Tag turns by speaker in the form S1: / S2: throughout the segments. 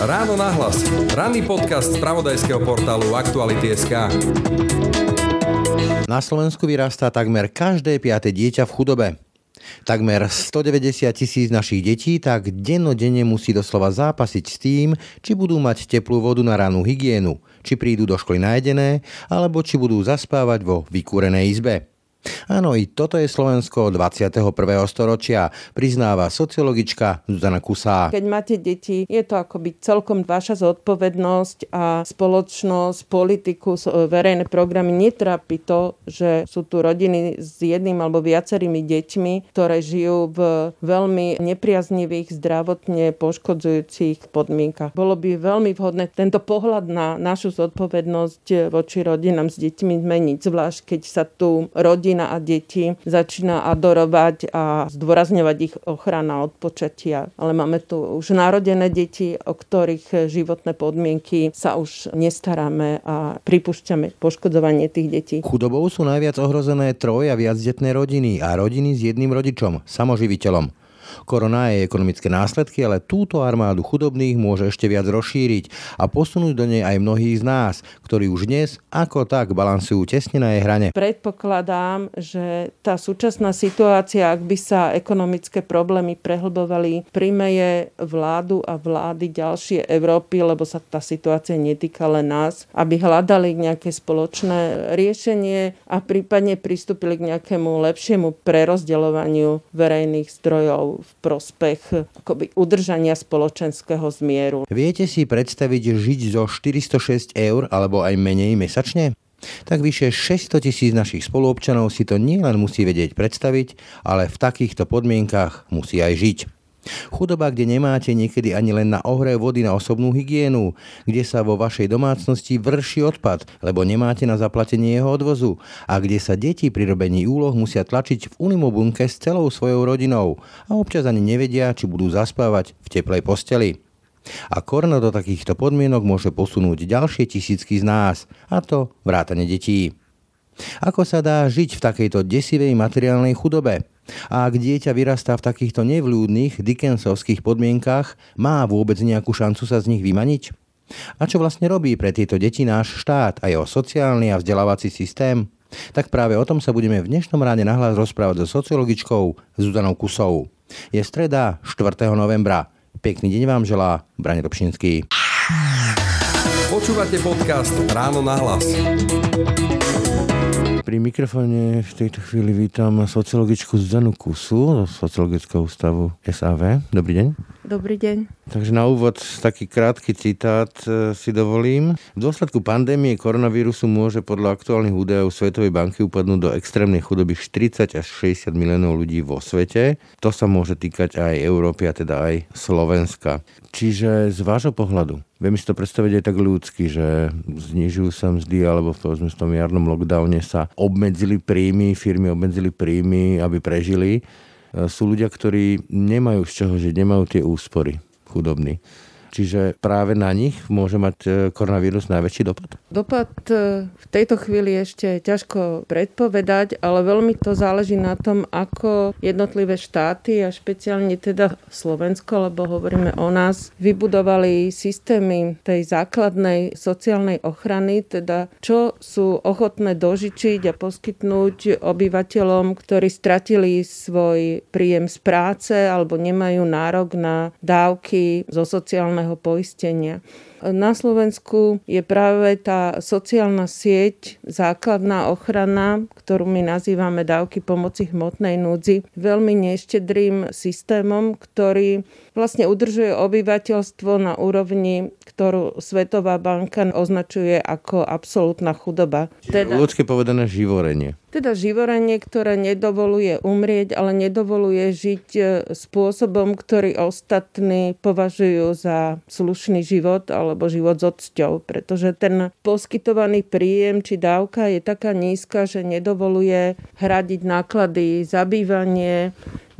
S1: Ráno nahlas. Ranný podcast z pravodajského portálu Aktuality.sk.
S2: Na Slovensku vyrastá takmer každé piate dieťa v chudobe. Takmer 190 tisíc našich detí tak dennodenne musí doslova zápasiť s tým, či budú mať teplú vodu na ranú hygienu, či prídu do školy najedené, alebo či budú zaspávať vo vykúrenej izbe. Áno, i toto je Slovensko 21. storočia, priznáva sociologička Zuzana Kusá.
S3: Keď máte deti, je to akoby celkom vaša zodpovednosť a spoločnosť, politiku, verejné programy netrápi to, že sú tu rodiny s jedným alebo viacerými deťmi, ktoré žijú v veľmi nepriaznivých, zdravotne poškodzujúcich podmienkach. Bolo by veľmi vhodné tento pohľad na našu zodpovednosť voči rodinám s deťmi zmeniť, zvlášť keď sa tu rodí rodina a deti začína adorovať a zdôrazňovať ich ochrana od počatia. Ale máme tu už narodené deti, o ktorých životné podmienky sa už nestaráme a pripúšťame poškodzovanie tých detí.
S2: Chudobou sú najviac ohrozené troj a viacdetné rodiny a rodiny s jedným rodičom, samoživiteľom. Korona je ekonomické následky, ale túto armádu chudobných môže ešte viac rozšíriť a posunúť do nej aj mnohých z nás, ktorí už dnes ako tak balansujú tesne na jej hrane.
S3: Predpokladám, že tá súčasná situácia, ak by sa ekonomické problémy prehlbovali, príjme vládu a vlády ďalšie Európy, lebo sa tá situácia netýka len nás, aby hľadali nejaké spoločné riešenie a prípadne pristúpili k nejakému lepšiemu prerozdeľovaniu verejných zdrojov v prospech akoby, udržania spoločenského zmieru.
S2: Viete si predstaviť žiť zo 406 eur alebo aj menej mesačne? tak vyše 600 tisíc našich spoluobčanov si to nielen musí vedieť predstaviť, ale v takýchto podmienkach musí aj žiť. Chudoba, kde nemáte niekedy ani len na ohre vody na osobnú hygienu, kde sa vo vašej domácnosti vrší odpad, lebo nemáte na zaplatenie jeho odvozu a kde sa deti pri robení úloh musia tlačiť v unimobunke s celou svojou rodinou a občas ani nevedia, či budú zaspávať v teplej posteli. A korno do takýchto podmienok môže posunúť ďalšie tisícky z nás, a to vrátane detí. Ako sa dá žiť v takejto desivej materiálnej chudobe? A ak dieťa vyrastá v takýchto nevľúdnych Dickensovských podmienkách, má vôbec nejakú šancu sa z nich vymaniť? A čo vlastne robí pre tieto deti náš štát a jeho sociálny a vzdelávací systém? Tak práve o tom sa budeme v dnešnom ráne nahlas rozprávať so sociologičkou Zuzanou Kusou. Je streda 4. novembra. Pekný deň vám želá Brane Dobšinský.
S1: Počúvate podcast Ráno na hlas.
S2: Pri mikrofóne v tejto chvíli vítam sociologičku Zuzanu Kusu zo Sociologického ústavu SAV. Dobrý deň.
S3: Dobrý deň.
S2: Takže na úvod taký krátky citát e, si dovolím. V dôsledku pandémie koronavírusu môže podľa aktuálnych údajov Svetovej banky upadnúť do extrémnej chudoby 40 až 60 miliónov ľudí vo svete. To sa môže týkať aj Európy a teda aj Slovenska. Čiže z vášho pohľadu, viem si to predstaviť aj tak ľudsky, že znižujú sa mzdy alebo v tom jarnom lockdowne sa obmedzili príjmy, firmy obmedzili príjmy, aby prežili sú ľudia, ktorí nemajú z čoho žiť, nemajú tie úspory chudobní. Čiže práve na nich môže mať e, koronavírus najväčší dopad?
S3: Dopad e, v tejto chvíli ešte ťažko predpovedať, ale veľmi to záleží na tom, ako jednotlivé štáty a špeciálne teda Slovensko, lebo hovoríme o nás, vybudovali systémy tej základnej sociálnej ochrany, teda čo sú ochotné dožičiť a poskytnúť obyvateľom, ktorí stratili svoj príjem z práce alebo nemajú nárok na dávky zo sociálnej sociálneho poistenia. Na Slovensku je práve tá sociálna sieť, základná ochrana, ktorú my nazývame dávky pomoci hmotnej núdzi, veľmi neštedrým systémom, ktorý vlastne udržuje obyvateľstvo na úrovni, ktorú Svetová banka označuje ako absolútna chudoba.
S2: Teda, ľudské povedané živorenie.
S3: Teda živorenie, ktoré nedovoluje umrieť, ale nedovoluje žiť e, spôsobom, ktorý ostatní považujú za slušný život alebo život s odsťou, pretože ten poskytovaný príjem či dávka je taká nízka, že nedovoluje hradiť náklady za bývanie,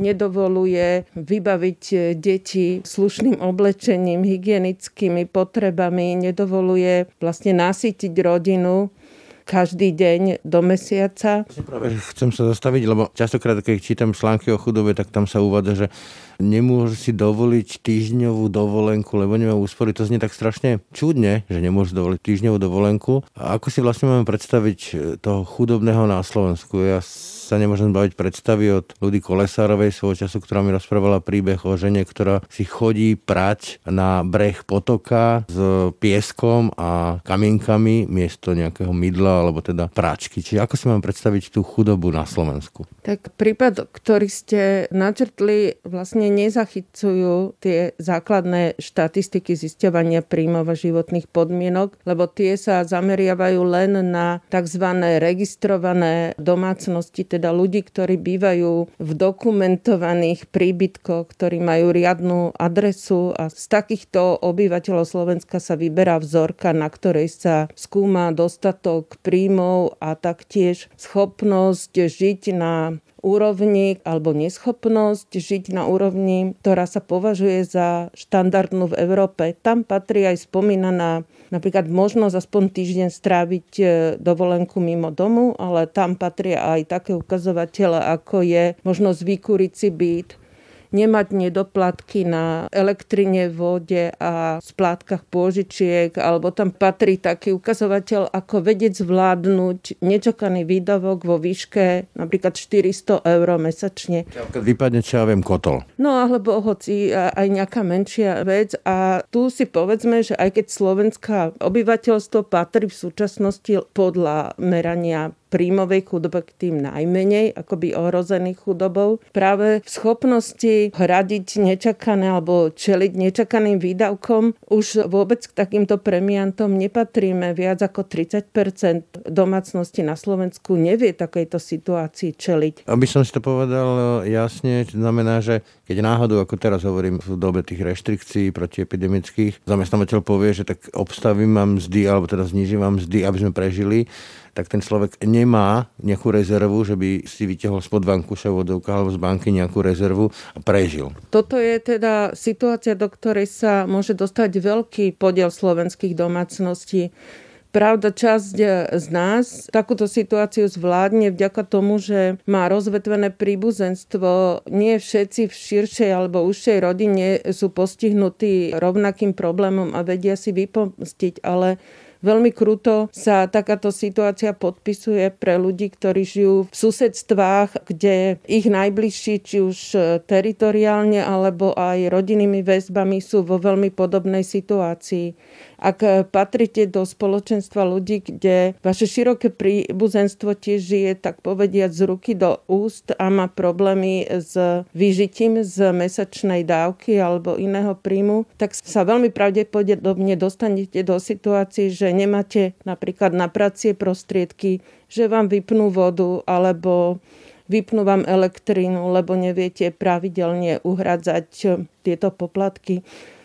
S3: nedovoluje vybaviť e, deti slušným oblečením, hygienickými potrebami, nedovoluje vlastne nasytiť rodinu každý deň do mesiaca.
S2: Práve chcem sa zastaviť, lebo častokrát, keď čítam články o chudobe, tak tam sa uvádza, že nemôžu si dovoliť týždňovú dovolenku, lebo nemajú úspory. To znie tak strašne čudne, že nemôžu dovoliť týždňovú dovolenku. A ako si vlastne máme predstaviť toho chudobného na Slovensku? Ja sa nemôžem baviť predstavy od ľudí Kolesárovej svojho času, ktorá mi rozprávala príbeh o žene, ktorá si chodí prať na breh potoka s pieskom a kamienkami miesto nejakého mydla alebo teda práčky. Čiže ako si mám predstaviť tú chudobu na Slovensku?
S3: Tak prípad, ktorý ste načrtli, vlastne nezachycujú tie základné štatistiky zisťovania príjmov a životných podmienok, lebo tie sa zameriavajú len na tzv. registrované domácnosti, teda ľudí, ktorí bývajú v dokumentovaných príbytkoch, ktorí majú riadnu adresu a z takýchto obyvateľov Slovenska sa vyberá vzorka, na ktorej sa skúma dostatok príjmov a taktiež schopnosť žiť na úrovni alebo neschopnosť žiť na úrovni, ktorá sa považuje za štandardnú v Európe. Tam patrí aj spomínaná napríklad možnosť aspoň týždeň stráviť e, dovolenku mimo domu, ale tam patria aj také ukazovatele, ako je možnosť vykúriť si byt, nemať nedoplatky na elektrine, vode a splátkach pôžičiek, alebo tam patrí taký ukazovateľ, ako vedieť zvládnuť nečakaný výdavok vo výške napríklad 400 eur mesačne.
S2: Keď vypadne, čo ja viem, kotol.
S3: No alebo hoci aj nejaká menšia vec a tu si povedzme, že aj keď slovenská obyvateľstvo patrí v súčasnosti podľa merania príjmovej chudobe k tým najmenej akoby ohrozených chudobou. Práve v schopnosti hradiť nečakané alebo čeliť nečakaným výdavkom už vôbec k takýmto premiantom nepatríme. Viac ako 30% domácnosti na Slovensku nevie takejto situácii čeliť.
S2: Aby som si to povedal jasne, znamená, že keď náhodou, ako teraz hovorím, v dobe tých reštrikcií protiepidemických, zamestnávateľ povie, že tak obstavím vám mzdy, alebo teda znižím vám mzdy, aby sme prežili, tak ten človek nemá nejakú rezervu, že by si vytiahol spod vankúša vodovka alebo z banky nejakú rezervu a prežil.
S3: Toto je teda situácia, do ktorej sa môže dostať veľký podiel slovenských domácností. Pravda, časť z nás takúto situáciu zvládne vďaka tomu, že má rozvetvené príbuzenstvo. Nie všetci v širšej alebo užšej rodine sú postihnutí rovnakým problémom a vedia si vypomstiť, ale Veľmi kruto sa takáto situácia podpisuje pre ľudí, ktorí žijú v susedstvách, kde ich najbližší, či už teritoriálne alebo aj rodinnými väzbami sú vo veľmi podobnej situácii. Ak patrite do spoločenstva ľudí, kde vaše široké príbuzenstvo tiež žije, tak povediať z ruky do úst a má problémy s vyžitím z mesačnej dávky alebo iného príjmu, tak sa veľmi pravdepodobne dostanete do situácií, že nemáte napríklad na pracie prostriedky, že vám vypnú vodu alebo vypnú vám elektrínu, lebo neviete pravidelne uhradzať tieto poplatky.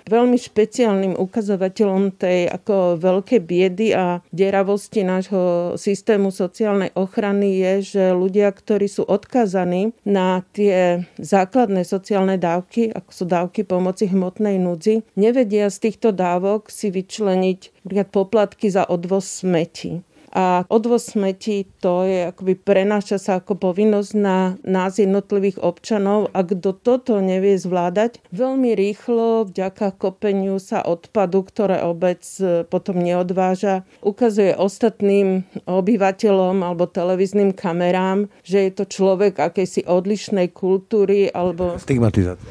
S3: Veľmi špeciálnym ukazovateľom tej ako veľkej biedy a deravosti nášho systému sociálnej ochrany je, že ľudia, ktorí sú odkazaní na tie základné sociálne dávky, ako sú dávky pomoci hmotnej núdzi, nevedia z týchto dávok si vyčleniť poplatky za odvoz smeti a odvoz smetí to je akoby prenáša sa ako povinnosť na nás jednotlivých občanov a kto toto nevie zvládať, veľmi rýchlo vďaka kopeniu sa odpadu, ktoré obec e, potom neodváža, ukazuje ostatným obyvateľom alebo televíznym kamerám, že je to človek akejsi odlišnej kultúry alebo...
S2: Stigmatizácia.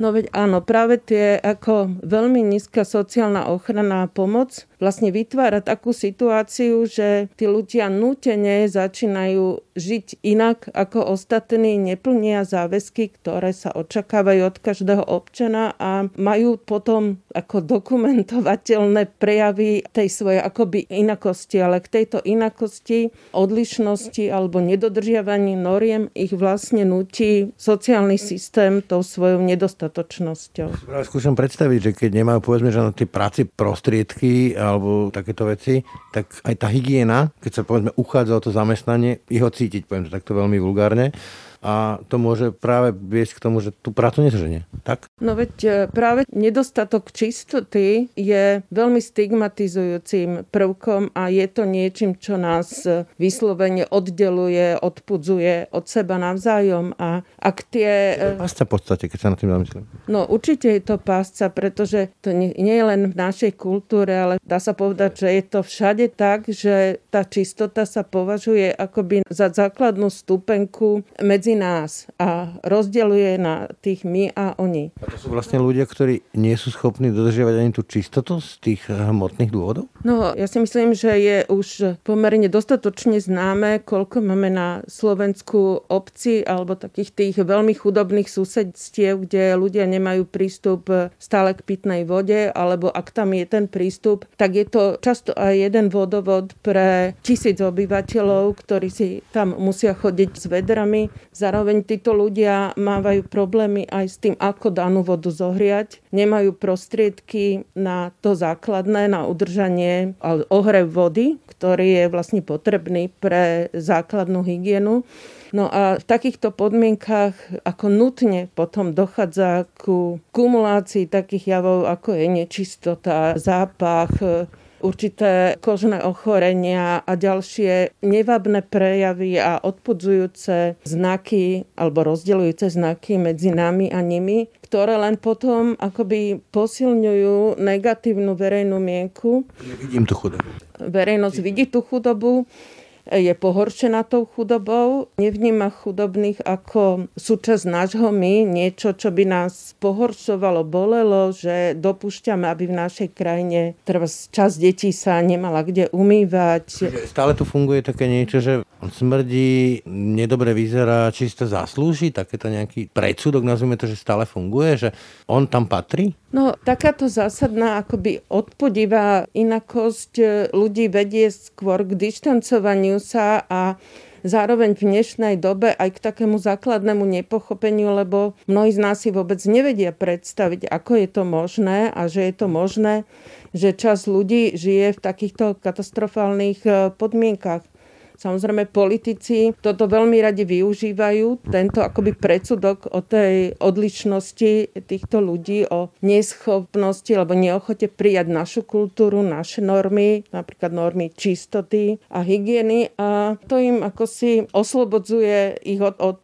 S3: No veď áno, práve tie ako veľmi nízka sociálna ochrana a pomoc vlastne vytvára takú situáciu, že tí ľudia nútene začínajú žiť inak ako ostatní, neplnia záväzky, ktoré sa očakávajú od každého občana a majú potom ako dokumentovateľné prejavy tej svojej akoby inakosti, ale k tejto inakosti, odlišnosti alebo nedodržiavaní noriem ich vlastne nutí sociálny systém tou svojou nedostatočnosťou.
S2: Skúšam predstaviť, že keď nemajú povedzme, že na tie práci prostriedky alebo takéto veci, tak aj tá hygiena, keď sa povedzme uchádza o to zamestnanie, ich ho cítiť, poviem to takto veľmi vulgárne, a to môže práve viesť k tomu, že tú prácu neženie. Tak?
S3: No veď e, práve nedostatok čistoty je veľmi stigmatizujúcim prvkom a je to niečím, čo nás e, vyslovene oddeluje, odpudzuje od seba navzájom. A ak tie...
S2: E, pásca v podstate, keď sa na tým zamyslím.
S3: No určite je to pásca, pretože to nie, nie je len v našej kultúre, ale dá sa povedať, že je to všade tak, že tá čistota sa považuje akoby za základnú stupenku medzi nás a rozdeluje na tých my a oni.
S2: A to sú vlastne ľudia, ktorí nie sú schopní dodržiavať ani tú čistotu z tých hmotných dôvodov?
S3: No, ja si myslím, že je už pomerne dostatočne známe, koľko máme na Slovensku obci alebo takých tých veľmi chudobných susedstiev, kde ľudia nemajú prístup stále k pitnej vode, alebo ak tam je ten prístup, tak je to často aj jeden vodovod pre tisíc obyvateľov, ktorí si tam musia chodiť s vedrami. Zároveň títo ľudia mávajú problémy aj s tým, ako danú vodu zohriať. Nemajú prostriedky na to základné, na udržanie, ale ohrev vody, ktorý je vlastne potrebný pre základnú hygienu. No a v takýchto podmienkach ako nutne potom dochádza ku kumulácii takých javov, ako je nečistota, zápach, určité kožné ochorenia a ďalšie nevabné prejavy a odpudzujúce znaky alebo rozdeľujúce znaky medzi nami a nimi, ktoré len potom akoby posilňujú negatívnu verejnú mienku.
S2: Vidím tú chudobu.
S3: Verejnosť vidí tú chudobu je pohorčená tou chudobou, nevníma chudobných ako súčasť nášho my, niečo, čo by nás pohoršovalo, bolelo, že dopúšťame, aby v našej krajine trvá čas detí sa nemala kde umývať.
S2: Stále tu funguje také niečo, že on smrdí, nedobre vyzerá, či si to zaslúži, takéto nejaký predsudok, nazvime to, že stále funguje, že on tam patrí?
S3: No, takáto zásadná akoby odpudivá inakosť e, ľudí vedie skôr k dištancovaniu sa a zároveň v dnešnej dobe aj k takému základnému nepochopeniu, lebo mnohí z nás si vôbec nevedia predstaviť, ako je to možné a že je to možné, že čas ľudí žije v takýchto katastrofálnych e, podmienkach. Samozrejme, politici toto veľmi radi využívajú, tento akoby predsudok o tej odlišnosti týchto ľudí, o neschopnosti alebo neochote prijať našu kultúru, naše normy, napríklad normy čistoty a hygieny. A to im ako si oslobodzuje ich od, od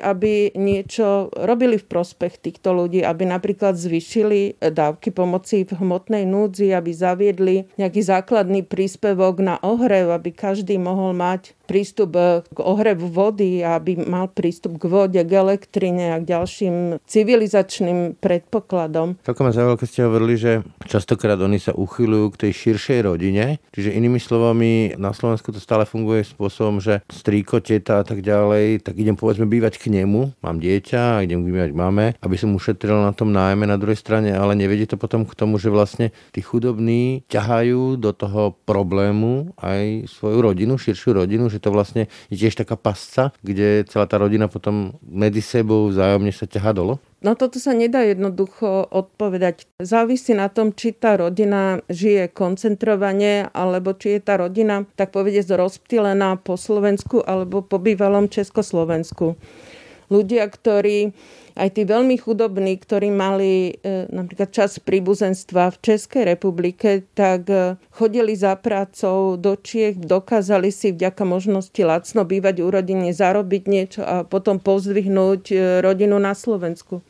S3: aby niečo robili v prospech týchto ľudí, aby napríklad zvyšili dávky pomoci v hmotnej núdzi, aby zaviedli nejaký základný príspevok na ohrev, aby každý mohol mať prístup e, k ohrevu vody, aby mal prístup k vode, k elektrine a k ďalším civilizačným predpokladom.
S2: Tak ma zaujalo, keď ste hovorili, že častokrát oni sa uchylujú k tej širšej rodine, čiže inými slovami na Slovensku to stále funguje spôsobom, že strýko, teta a tak ďalej, tak idem povedzme bývať k nemu, mám dieťa a idem bývať máme, aby som ušetril na tom nájme na druhej strane, ale nevedie to potom k tomu, že vlastne tí chudobní ťahajú do toho problému aj svoju rodinu, širšiu rodinu, že to vlastne je tiež taká pasca, kde celá tá rodina potom medzi sebou vzájomne sa ťaha dolo?
S3: No toto sa nedá jednoducho odpovedať. Závisí na tom, či tá rodina žije koncentrovane, alebo či je tá rodina, tak povedať, rozptýlená po Slovensku alebo po bývalom Československu. Ľudia, ktorí aj tí veľmi chudobní, ktorí mali e, napríklad čas príbuzenstva v Českej republike, tak e, chodili za prácou do Čiech, dokázali si vďaka možnosti lacno bývať u rodine, zarobiť niečo a potom pozdvihnúť e, rodinu na Slovensku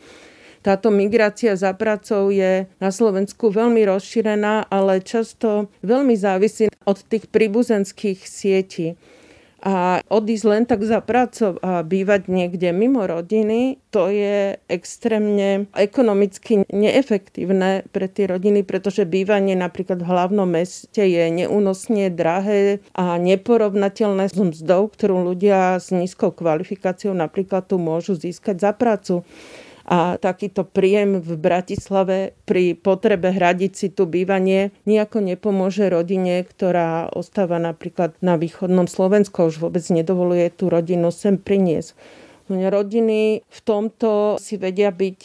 S3: táto migrácia za pracou je na Slovensku veľmi rozšírená, ale často veľmi závisí od tých príbuzenských sietí. A odísť len tak za prácou a bývať niekde mimo rodiny, to je extrémne ekonomicky neefektívne pre tie rodiny, pretože bývanie napríklad v hlavnom meste je neúnosne drahé a neporovnateľné s mzdou, ktorú ľudia s nízkou kvalifikáciou napríklad tu môžu získať za prácu a takýto príjem v Bratislave pri potrebe hradiť si tu bývanie nejako nepomôže rodine, ktorá ostáva napríklad na východnom Slovensku, už vôbec nedovoluje tú rodinu sem priniesť. Rodiny v tomto si vedia byť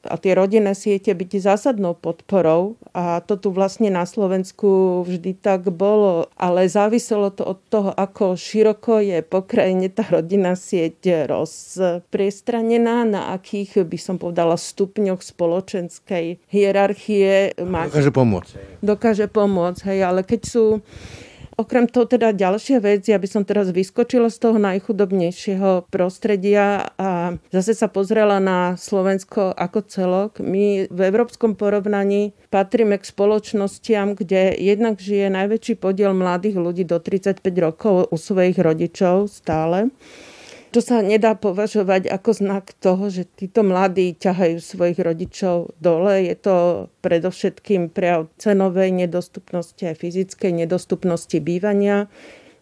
S3: a tie rodinné siete byť zásadnou podporou a to tu vlastne na Slovensku vždy tak bolo, ale záviselo to od toho, ako široko je po krajine tá rodinná sieť rozpriestranená, na akých by som povedala stupňoch spoločenskej hierarchie.
S2: Dokáže pomôcť.
S3: Dokáže pomôcť, hej, ale keď sú Okrem toho teda ďalšia vec, ja by som teraz vyskočila z toho najchudobnejšieho prostredia a zase sa pozrela na Slovensko ako celok. My v európskom porovnaní patríme k spoločnostiam, kde jednak žije najväčší podiel mladých ľudí do 35 rokov u svojich rodičov stále. To sa nedá považovať ako znak toho, že títo mladí ťahajú svojich rodičov dole. Je to predovšetkým prejav cenovej nedostupnosti a fyzickej nedostupnosti bývania.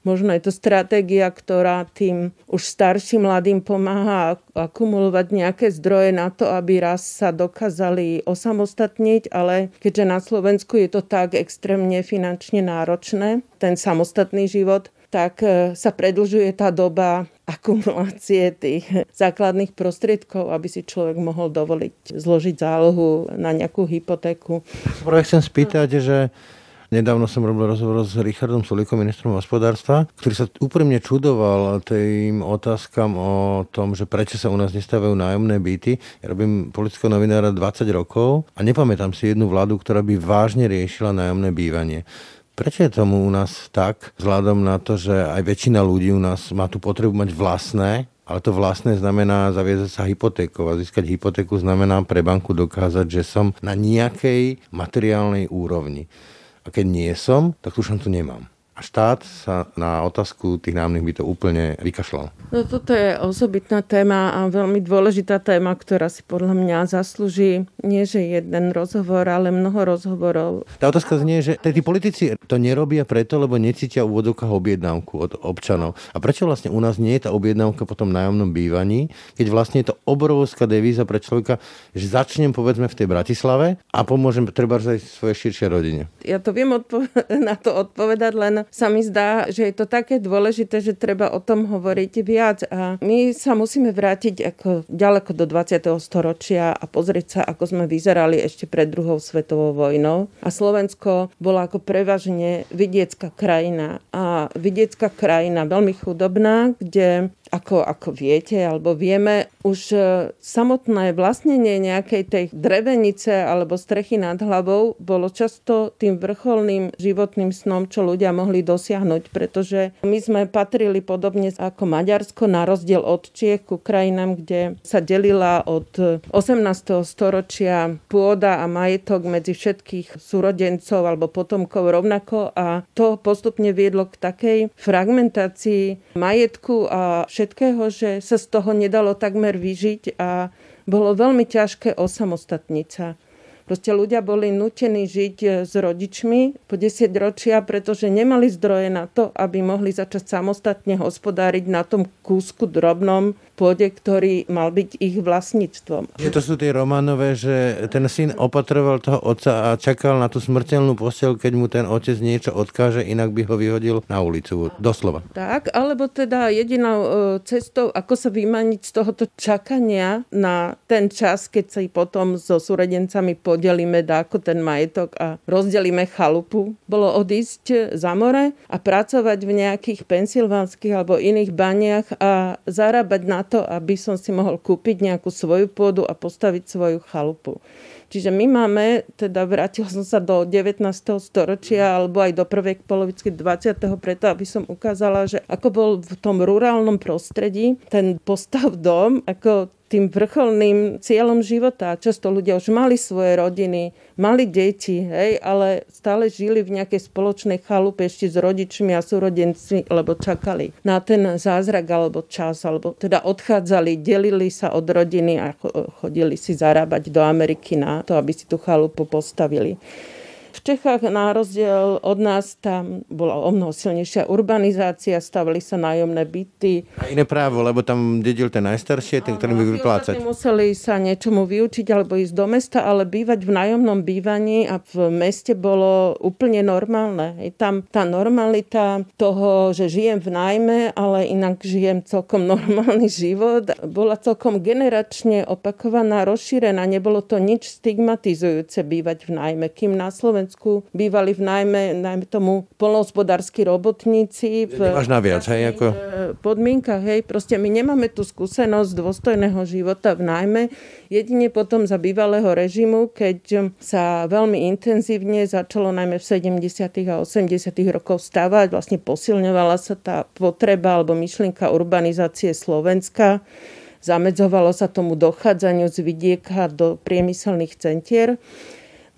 S3: Možno je to stratégia, ktorá tým už starším mladým pomáha akumulovať nejaké zdroje na to, aby raz sa dokázali osamostatniť, ale keďže na Slovensku je to tak extrémne finančne náročné, ten samostatný život, tak e, sa predlžuje tá doba akumulácie tých základných prostriedkov, aby si človek mohol dovoliť zložiť zálohu na nejakú hypotéku.
S2: Prvé chcem spýtať, že Nedávno som robil rozhovor s Richardom Sulikom, ministrom hospodárstva, ktorý sa úprimne čudoval tým otázkam o tom, že prečo sa u nás nestávajú nájomné byty. Ja robím politického novinára 20 rokov a nepamätám si jednu vládu, ktorá by vážne riešila nájomné bývanie. Prečo je tomu u nás tak, vzhľadom na to, že aj väčšina ľudí u nás má tú potrebu mať vlastné, ale to vlastné znamená zaviezať sa hypotékou a získať hypotéku znamená pre banku dokázať, že som na nejakej materiálnej úrovni. A keď nie som, tak tú šancu nemám. A štát sa na otázku tých nájomných bytov úplne vykašľal.
S3: No toto je osobitná téma a veľmi dôležitá téma, ktorá si podľa mňa zaslúži nie že jeden rozhovor, ale mnoho rozhovorov.
S2: Tá otázka znie, že tí politici to nerobia preto, lebo necítia v úvodokách objednávku od občanov. A prečo vlastne u nás nie je tá objednávka po tom nájomnom bývaní, keď vlastne je to obrovská devíza pre človeka, že začnem povedzme v tej Bratislave a pomôžem treba aj svojej širšej rodine.
S3: Ja to viem odpo- na to odpovedať, len sa mi zdá, že je to také dôležité, že treba o tom hovoriť viac. A my sa musíme vrátiť ako ďaleko do 20. storočia a pozrieť sa, ako sme vyzerali ešte pred druhou svetovou vojnou. A Slovensko bolo ako prevažne vidiecká krajina. A vidiecká krajina veľmi chudobná, kde ako, ako viete alebo vieme, už e, samotné vlastnenie nejakej tej drevenice alebo strechy nad hlavou bolo často tým vrcholným životným snom, čo ľudia mohli dosiahnuť, pretože my sme patrili podobne ako Maďarsko na rozdiel od Čiech ku krajinám, kde sa delila od 18. storočia pôda a majetok medzi všetkých súrodencov alebo potomkov rovnako a to postupne viedlo k takej fragmentácii majetku a všetkého, že sa z toho nedalo takmer vyžiť a bolo veľmi ťažké osamostatniť sa. Proste ľudia boli nutení žiť e, s rodičmi po 10 ročia, pretože nemali zdroje na to, aby mohli začať samostatne hospodáriť na tom kúsku drobnom pôde, ktorý mal byť ich vlastníctvom.
S2: Že to sú tie Romanové, že ten syn opatroval toho otca a čakal na tú smrteľnú postel, keď mu ten otec niečo odkáže, inak by ho vyhodil na ulicu. Doslova.
S3: Tak, alebo teda jedinou e, cestou, ako sa vymaniť z tohoto čakania na ten čas, keď sa potom so súrodencami po podelíme dáko ten majetok a rozdelíme chalupu, bolo odísť za more a pracovať v nejakých pensilvánskych alebo iných baniach a zarábať na to, aby som si mohol kúpiť nejakú svoju pôdu a postaviť svoju chalupu. Čiže my máme, teda vrátil som sa do 19. storočia alebo aj do prvej polovičky 20. preto, aby som ukázala, že ako bol v tom rurálnom prostredí ten postav dom, ako tým vrcholným cieľom života. Často ľudia už mali svoje rodiny, mali deti, hej, ale stále žili v nejakej spoločnej chalupe ešte s rodičmi a súrodencmi, lebo čakali na ten zázrak alebo čas, alebo teda odchádzali, delili sa od rodiny a chodili si zarábať do Ameriky na to, aby si tú chalupu postavili. V Čechách na rozdiel od nás tam bola o mnoho silnejšia urbanizácia, stavili sa nájomné byty.
S2: A iné právo, lebo tam dedil ten najstaršie, ten, ktorý by vyplácať.
S3: Museli sa niečomu vyučiť alebo ísť do mesta, ale bývať v nájomnom bývaní a v meste bolo úplne normálne. Je tam tá normalita toho, že žijem v nájme, ale inak žijem celkom normálny život, bola celkom generačne opakovaná, rozšírená. Nebolo to nič stigmatizujúce bývať v nájme. Kým na Slovensku bývali v najmä, najmä tomu polnohospodársky robotníci.
S2: V Nemáš naviac, hej? Ako...
S3: podmienkach, hej. Proste my nemáme tú skúsenosť dôstojného života v najmä. Jedine potom za bývalého režimu, keď sa veľmi intenzívne začalo najmä v 70. a 80. rokov stavať, vlastne posilňovala sa tá potreba alebo myšlienka urbanizácie Slovenska zamedzovalo sa tomu dochádzaniu z vidieka do priemyselných centier.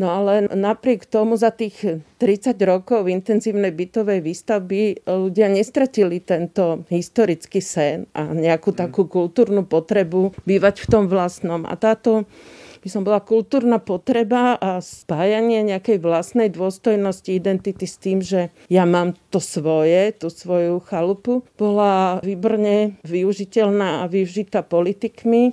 S3: No ale napriek tomu za tých 30 rokov intenzívnej bytovej výstavby ľudia nestratili tento historický sen a nejakú takú kultúrnu potrebu bývať v tom vlastnom. A táto by som bola kultúrna potreba a spájanie nejakej vlastnej dôstojnosti, identity s tým, že ja mám to svoje, tú svoju chalupu, bola výborne využiteľná a využitá politikmi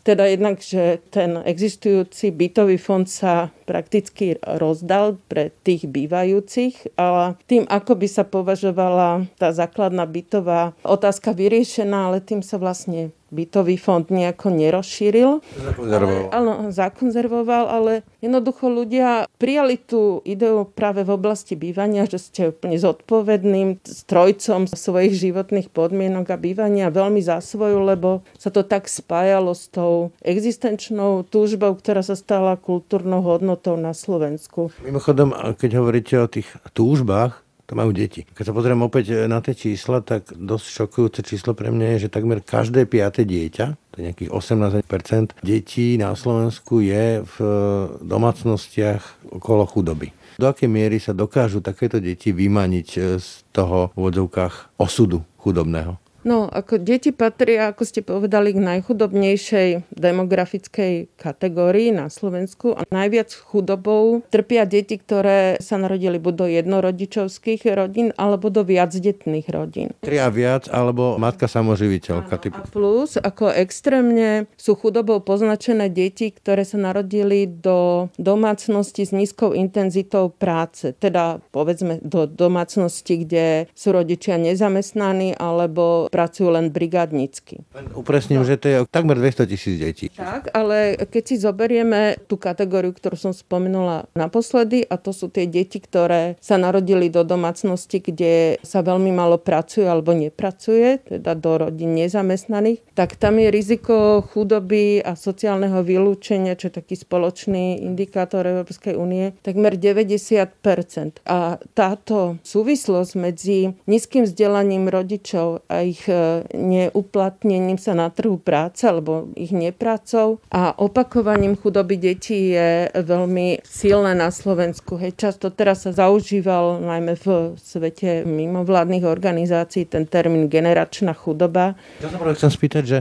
S3: teda jednak, že ten existujúci bytový fond sa prakticky rozdal pre tých bývajúcich a tým, ako by sa považovala tá základná bytová otázka vyriešená, ale tým sa vlastne bytový fond nejako nerozšíril.
S2: Zakonzervoval.
S3: Ale, áno, zakonzervoval, ale jednoducho ľudia prijali tú ideu práve v oblasti bývania, že ste úplne zodpovedným strojcom svojich životných podmienok a bývania veľmi za svoju, lebo sa to tak spájalo s tou existenčnou túžbou, ktorá sa stala kultúrnou hodnotou na Slovensku.
S2: Mimochodom, keď hovoríte o tých túžbách, to majú deti. Keď sa pozriem opäť e, na tie čísla, tak dosť šokujúce číslo pre mňa je, že takmer každé piaté dieťa, to je nejakých 18% detí na Slovensku je v e, domácnostiach okolo chudoby. Do akej miery sa dokážu takéto deti vymaniť e, z toho v osudu chudobného?
S3: No, ako deti patria, ako ste povedali, k najchudobnejšej demografickej kategórii na Slovensku a najviac chudobou trpia deti, ktoré sa narodili buď do jednorodičovských rodín alebo do viacdetných rodín.
S2: Tri a viac, alebo matka samoživiteľka.
S3: Áno, a plus, ako extrémne sú chudobou poznačené deti, ktoré sa narodili do domácnosti s nízkou intenzitou práce. Teda povedzme do domácnosti, kde sú rodičia nezamestnaní alebo pracujú len brigádnicky.
S2: Upresním, že to je takmer 200 tisíc detí.
S3: Tak, ale keď si zoberieme tú kategóriu, ktorú som spomenula naposledy, a to sú tie deti, ktoré sa narodili do domácnosti, kde sa veľmi malo pracuje alebo nepracuje, teda do rodín nezamestnaných, tak tam je riziko chudoby a sociálneho vylúčenia, čo je taký spoločný indikátor Európskej únie, takmer 90%. A táto súvislosť medzi nízkym vzdelaním rodičov a ich ich e, neuplatnením sa na trhu práce alebo ich nepracou a opakovaním chudoby detí je veľmi silné na Slovensku. Hej, často teraz sa zaužíval najmä v svete mimovládnych organizácií ten termín generačná chudoba.
S2: Ja sa chcem spýtať, že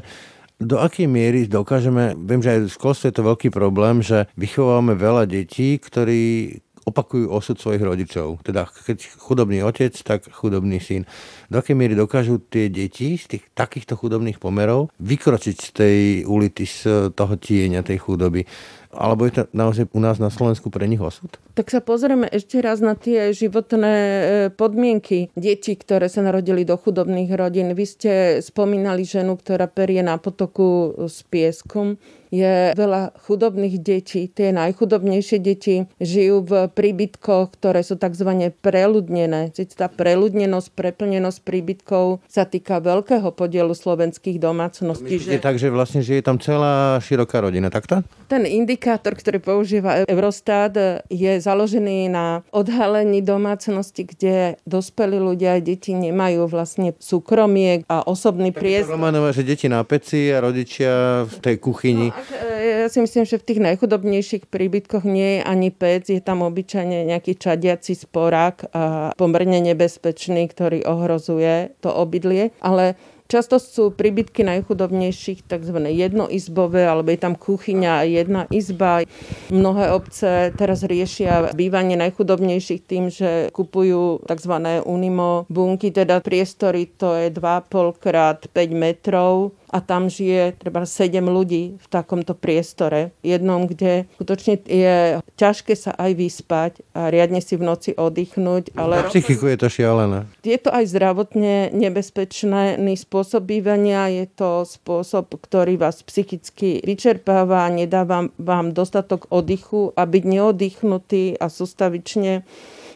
S2: do akej miery dokážeme, viem, že aj v školstve je to veľký problém, že vychovávame veľa detí, ktorí opakujú osud svojich rodičov. Teda keď chudobný otec, tak chudobný syn. Do akej miery dokážu tie deti z tých takýchto chudobných pomerov vykročiť z tej ulity, z toho tieňa tej chudoby? Alebo je to naozaj u nás na Slovensku pre nich osud?
S3: Tak sa pozrieme ešte raz na tie životné e, podmienky detí, ktoré sa narodili do chudobných rodín. Vy ste spomínali ženu, ktorá perie na potoku s pieskom je veľa chudobných detí. Tie najchudobnejšie deti žijú v príbytkoch, ktoré sú tzv. preľudnené. Tá preľudnenosť, preplnenosť príbytkov sa týka veľkého podielu slovenských domácností.
S2: Myslíte že... tak, že vlastne žije tam celá široká rodina, takto?
S3: Ten indikátor, ktorý používa Eurostat, je založený na odhalení domácnosti, kde dospelí ľudia a deti nemajú vlastne súkromie a osobný priestor.
S2: že deti na peci a rodičia v tej kuchyni. No,
S3: ja si myslím, že v tých najchudobnejších príbytkoch nie je ani pec, je tam obyčajne nejaký čadiaci sporák a pomerne nebezpečný, ktorý ohrozuje to obydlie. Ale Často sú príbytky najchudobnejších tzv. jednoizbové, alebo je tam kuchyňa a jedna izba. Mnohé obce teraz riešia bývanie najchudobnejších tým, že kupujú tzv. unimo bunky, teda priestory, to je 2,5 krát 5 metrov a tam žije treba 7 ľudí v takomto priestore. Jednom, kde skutočne je ťažké sa aj vyspať a riadne si v noci oddychnúť.
S2: Ale Na psychiku je to šialené.
S3: Je to aj zdravotne nebezpečný spôsob bývania, je to spôsob, ktorý vás psychicky vyčerpáva, nedáva vám dostatok oddychu a byť neoddychnutý a sústavične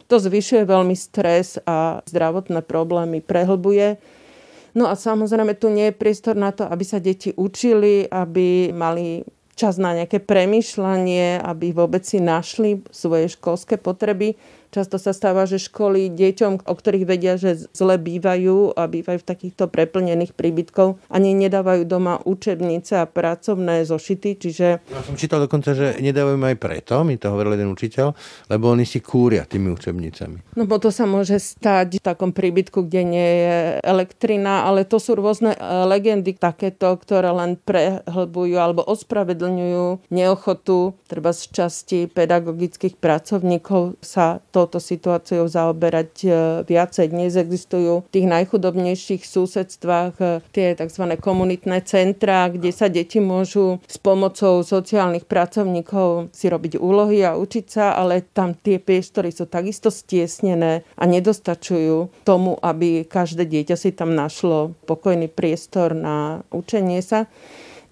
S3: to zvyšuje veľmi stres a zdravotné problémy prehlbuje. No a samozrejme tu nie je priestor na to, aby sa deti učili, aby mali čas na nejaké premyšľanie, aby vôbec si našli svoje školské potreby. Často sa stáva, že školy deťom, o ktorých vedia, že zle bývajú a bývajú v takýchto preplnených príbytkov, ani nedávajú doma učebnice a pracovné zošity, čiže...
S2: Ja som čítal dokonca, že nedávajú aj preto, mi to hovoril jeden učiteľ, lebo oni si kúria tými učebnicami.
S3: No bo to sa môže stať v takom príbytku, kde nie je elektrina, ale to sú rôzne e, legendy takéto, ktoré len prehlbujú alebo ospravedlňujú neochotu treba z časti pedagogických pracovníkov sa to touto situáciou zaoberať e, viacej. Dnes existujú v tých najchudobnejších súsedstvách e, tie tzv. komunitné centra, kde sa deti môžu s pomocou sociálnych pracovníkov si robiť úlohy a učiť sa, ale tam tie priestory sú takisto stiesnené a nedostačujú tomu, aby každé dieťa si tam našlo pokojný priestor na učenie sa.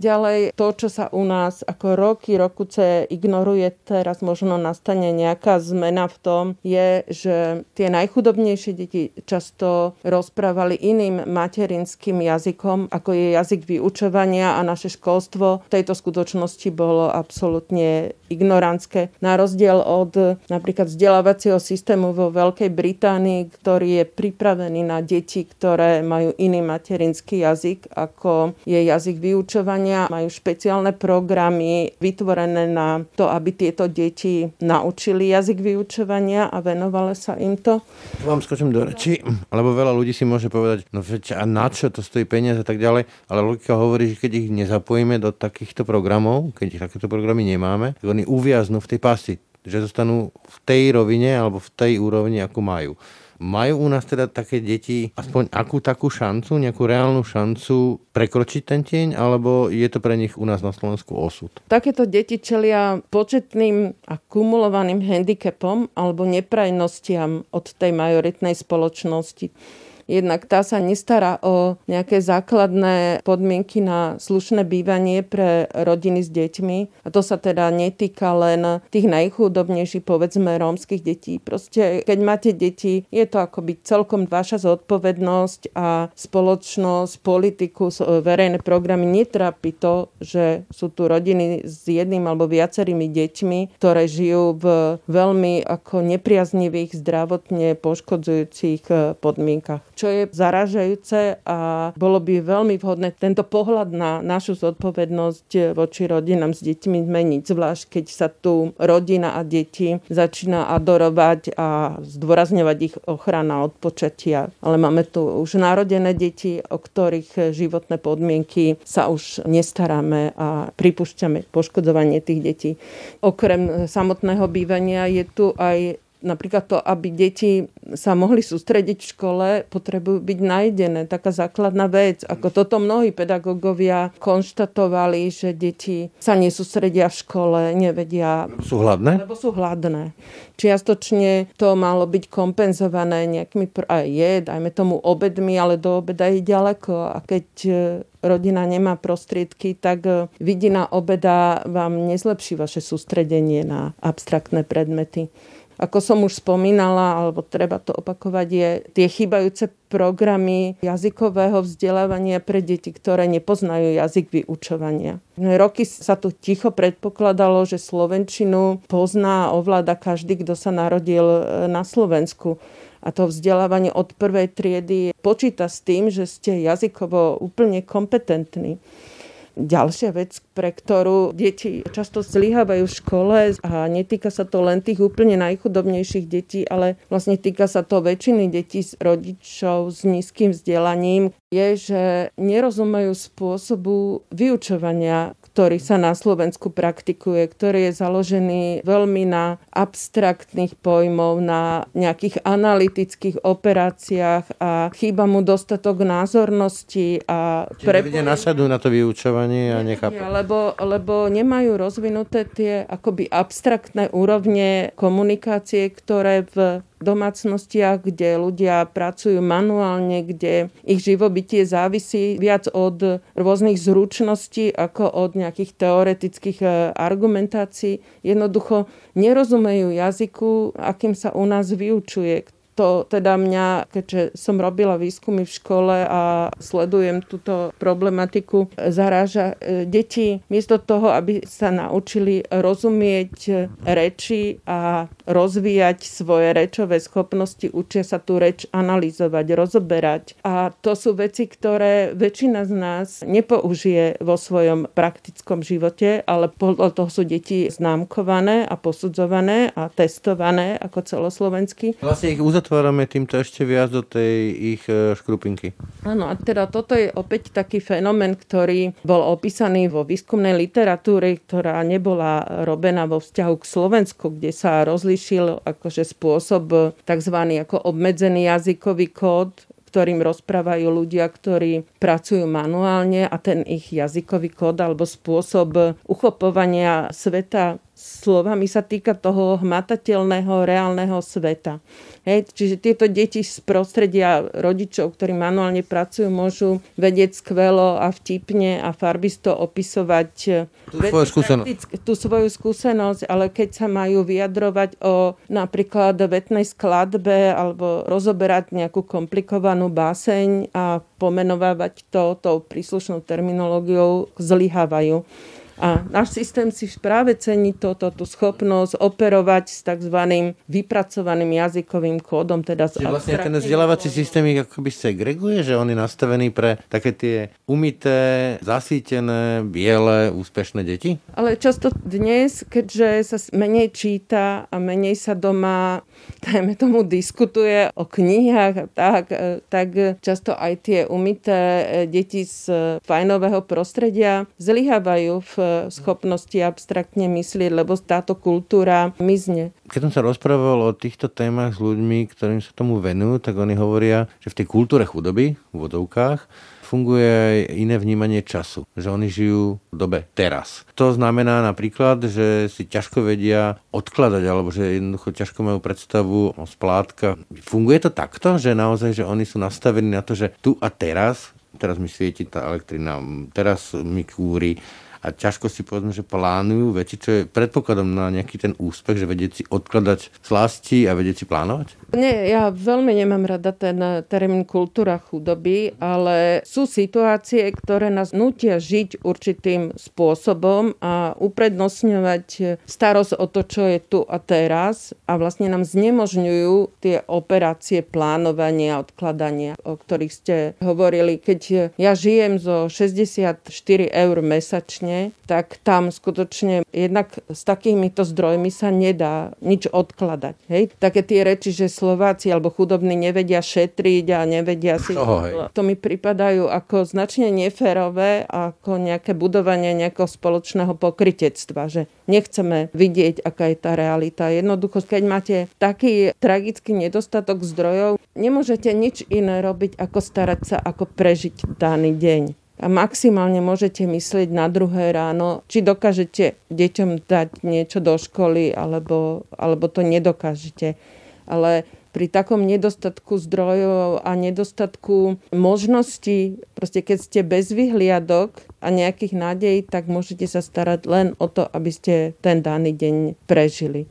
S3: Ďalej to, čo sa u nás ako roky, rokuce ignoruje, teraz možno nastane nejaká zmena v tom, je, že tie najchudobnejšie deti často rozprávali iným materinským jazykom, ako je jazyk vyučovania a naše školstvo. V tejto skutočnosti bolo absolútne ignorantské. Na rozdiel od napríklad vzdelávacieho systému vo Veľkej Británii, ktorý je pripravený na deti, ktoré majú iný materinský jazyk, ako je jazyk vyučovania majú špeciálne programy vytvorené na to, aby tieto deti naučili jazyk vyučovania a venovali sa im to.
S2: Vám skočím do reči, lebo veľa ľudí si môže povedať, no veď a na čo to stojí peniaze a tak ďalej, ale logika hovorí, že keď ich nezapojíme do takýchto programov, keď takéto programy nemáme, tak oni uviaznú v tej pasti, že zostanú v tej rovine alebo v tej úrovni, ako majú. Majú u nás teda také deti aspoň akú takú šancu, nejakú reálnu šancu prekročiť ten tieň, alebo je to pre nich u nás na Slovensku osud?
S3: Takéto deti čelia početným a kumulovaným handicapom alebo neprajnostiam od tej majoritnej spoločnosti. Jednak tá sa nestará o nejaké základné podmienky na slušné bývanie pre rodiny s deťmi. A to sa teda netýka len tých najchudobnejších, povedzme, rómskych detí. Proste, keď máte deti, je to akoby celkom vaša zodpovednosť a spoločnosť, politiku, verejné programy netrápi to, že sú tu rodiny s jedným alebo viacerými deťmi, ktoré žijú v veľmi ako nepriaznivých, zdravotne poškodzujúcich eh, podmienkach čo je zaražajúce a bolo by veľmi vhodné tento pohľad na našu zodpovednosť voči rodinám s deťmi zmeniť, zvlášť keď sa tu rodina a deti začína adorovať a zdôrazňovať ich ochrana od počatia. Ale máme tu už narodené deti, o ktorých životné podmienky sa už nestaráme a pripúšťame poškodzovanie tých detí. Okrem samotného bývania je tu aj napríklad to, aby deti sa mohli sústrediť v škole, potrebujú byť nájdené. Taká základná vec. Ako toto mnohí pedagógovia konštatovali, že deti sa nesústredia v škole, nevedia...
S2: Sú hladné?
S3: Lebo sú hladné. Čiastočne to malo byť kompenzované nejakými... Aj je, dajme tomu obedmi, ale do obeda je ďaleko. A keď e, rodina nemá prostriedky, tak e, vidina obeda vám nezlepší vaše sústredenie na abstraktné predmety. Ako som už spomínala, alebo treba to opakovať, je tie chýbajúce programy jazykového vzdelávania pre deti, ktoré nepoznajú jazyk vyučovania. Roky sa tu ticho predpokladalo, že Slovenčinu pozná a ovláda každý, kto sa narodil e, na Slovensku. A to vzdelávanie od prvej triedy počíta s tým, že ste jazykovo úplne kompetentní. Ďalšia vec, pre ktorú deti často zlyhávajú v škole a netýka sa to len tých úplne najchudobnejších detí, ale vlastne týka sa to väčšiny detí s rodičov s nízkym vzdelaním, je, že nerozumejú spôsobu vyučovania ktorý sa na Slovensku praktikuje, ktorý je založený veľmi na abstraktných pojmov, na nejakých analytických operáciách a chýba mu dostatok názornosti a
S2: prepojenia. nasadu na to vyučovanie a nechápu.
S3: Lebo, lebo nemajú rozvinuté tie akoby abstraktné úrovne komunikácie, ktoré v domácnostiach, kde ľudia pracujú manuálne, kde ich živobytie závisí viac od rôznych zručností ako od nejakých teoretických e, argumentácií. Jednoducho nerozumejú jazyku, akým sa u nás vyučuje, to teda mňa, keďže som robila výskumy v škole a sledujem túto problematiku, zaráža. E, deti miesto toho, aby sa naučili rozumieť reči a rozvíjať svoje rečové schopnosti, učia sa tú reč analyzovať, rozoberať. A to sú veci, ktoré väčšina z nás nepoužije vo svojom praktickom živote, ale podľa toho sú deti známkované a posudzované a testované ako celoslovenský.
S2: Vlastne ich uzatvárame týmto ešte viac do tej ich e, škrupinky.
S3: Áno, a teda toto je opäť taký fenomén, ktorý bol opísaný vo výskumnej literatúre, ktorá nebola robená vo vzťahu k Slovensku, kde sa rozlíšil akože spôsob tzv. ako obmedzený jazykový kód, ktorým rozprávajú ľudia, ktorí pracujú manuálne a ten ich jazykový kód alebo spôsob uchopovania sveta slovami sa týka toho hmatateľného, reálneho sveta. Hej, čiže tieto deti z prostredia rodičov, ktorí manuálne pracujú, môžu vedieť skvelo a vtipne a farbisto opisovať
S2: tú svoju, skúsenosť.
S3: tú svoju skúsenosť, ale keď sa majú vyjadrovať o napríklad vetnej skladbe alebo rozoberať nejakú komplikovanú báseň a pomenovávať to tou príslušnou terminológiou, zlyhávajú. A náš systém si práve cení toto, tú schopnosť operovať s tzv. vypracovaným jazykovým kódom. Teda
S2: Čiže vlastne ten vzdelávací systém ich akoby segreguje, že on je nastavený pre také tie umité, zasítené, biele, úspešné deti?
S3: Ale často dnes, keďže sa menej číta a menej sa doma dajme tomu, diskutuje o knihách a tak, e, tak často aj tie umité e, deti z fajnového prostredia zlyhávajú v schopnosti abstraktne myslieť, lebo táto kultúra mizne.
S2: Keď som sa rozprával o týchto témach s ľuďmi, ktorým sa tomu venujú, tak oni hovoria, že v tej kultúre chudoby, v vodovkách, funguje aj iné vnímanie času, že oni žijú v dobe teraz. To znamená napríklad, že si ťažko vedia odkladať, alebo že jednoducho ťažko majú predstavu o splátka. Funguje to takto, že naozaj, že oni sú nastavení na to, že tu a teraz teraz mi svieti tá elektrina, teraz mi kúri, a ťažko si povedzme, že plánujú veci, čo je predpokladom na nejaký ten úspech, že vedieť si odkladať slasti a vedieť si plánovať?
S3: Nie, ja veľmi nemám rada ten termín kultúra chudoby, ale sú situácie, ktoré nás nutia žiť určitým spôsobom a uprednostňovať starosť o to, čo je tu a teraz a vlastne nám znemožňujú tie operácie plánovania, odkladania, o ktorých ste hovorili. Keď ja žijem zo 64 eur mesačne, tak tam skutočne jednak s takýmito zdrojmi sa nedá nič odkladať. Hej? Také tie reči, že Slováci alebo chudobní nevedia šetriť a nevedia si... Oh, to mi pripadajú ako značne neférové, ako nejaké budovanie nejakého spoločného pokritectva, že nechceme vidieť, aká je tá realita. Jednoducho, keď máte taký tragický nedostatok zdrojov, nemôžete nič iné robiť, ako starať sa, ako prežiť daný deň a maximálne môžete myslieť na druhé ráno, či dokážete deťom dať niečo do školy, alebo, alebo to nedokážete. Ale pri takom nedostatku zdrojov a nedostatku možností, proste keď ste bez vyhliadok a nejakých nádejí, tak môžete sa starať len o to, aby ste ten daný deň prežili.